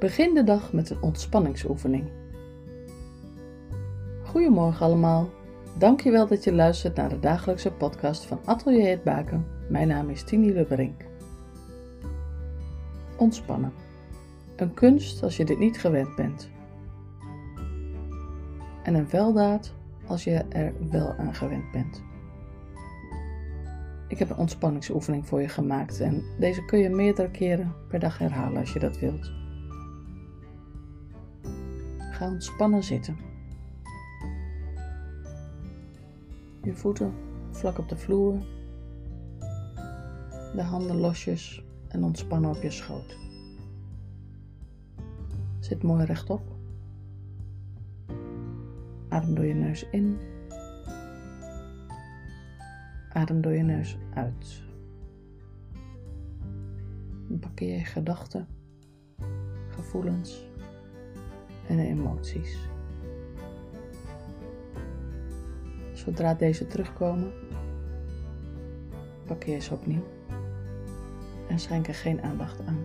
Begin de dag met een ontspanningsoefening. Goedemorgen allemaal. Dankjewel dat je luistert naar de dagelijkse podcast van Atelier het Baken. Mijn naam is Tini Lubberink. Ontspannen. Een kunst als je dit niet gewend bent. En een weldaad als je er wel aan gewend bent. Ik heb een ontspanningsoefening voor je gemaakt en deze kun je meerdere keren per dag herhalen als je dat wilt. Ga ontspannen zitten. Je voeten vlak op de vloer, de handen losjes en ontspannen op je schoot. Zit mooi rechtop. Adem door je neus in Adem door je neus uit. Parkeer je gedachten, gevoelens en emoties. Zodra deze terugkomen, parkeer ze opnieuw en schenk er geen aandacht aan.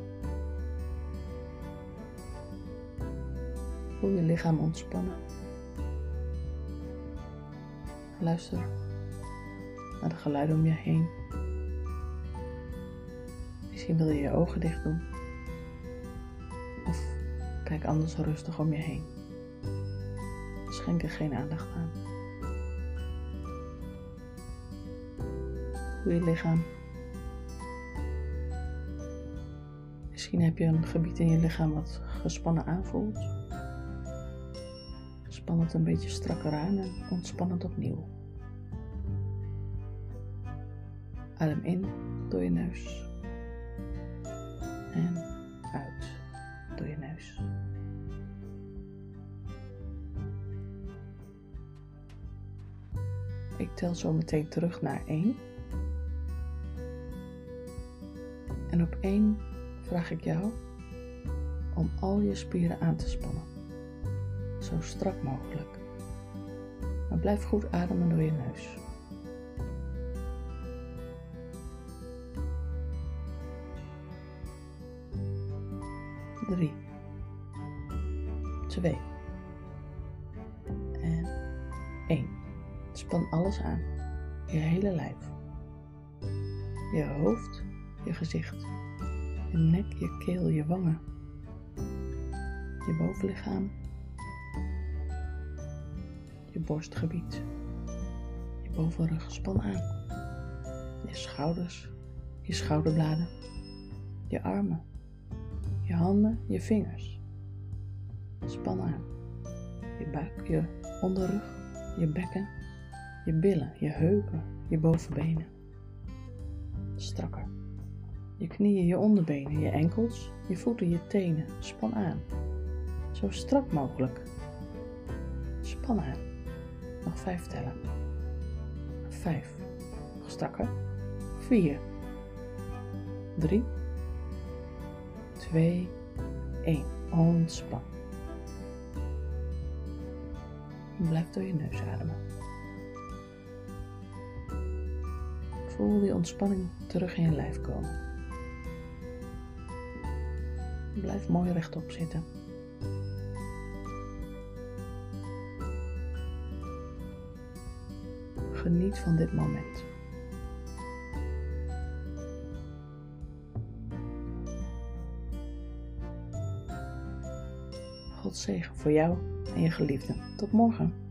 Voel je lichaam ontspannen. Luister naar de geluiden om je heen. Misschien wil je je ogen dicht doen. Of kijk anders rustig om je heen. Schenk er geen aandacht aan. Voel je lichaam. Misschien heb je een gebied in je lichaam wat gespannen aanvoelt. Span het een beetje strakker aan en ontspan het opnieuw. Adem in door je neus. En uit Ik tel zo meteen terug naar 1. En op 1 vraag ik jou om al je spieren aan te spannen. Zo strak mogelijk. Maar blijf goed ademen door je neus. 3, 2 en 1. Span alles aan. Je hele lijf. Je hoofd, je gezicht, je nek, je keel, je wangen, je bovenlichaam, je borstgebied, je bovenrug. Span aan. Je schouders, je schouderbladen, je armen je handen, je vingers. Span aan. Je buik, je onderrug, je bekken, je billen, je heupen, je bovenbenen. Strakker. Je knieën, je onderbenen, je enkels, je voeten, je tenen. Span aan. Zo strak mogelijk. Span aan. Nog vijf tellen. Vijf. Nog strakker. Vier. Drie. 2, 1. Ontspan. Blijf door je neus ademen. Voel die ontspanning terug in je lijf komen. Blijf mooi rechtop zitten. Geniet van dit moment. God zegen voor jou en je geliefden. Tot morgen.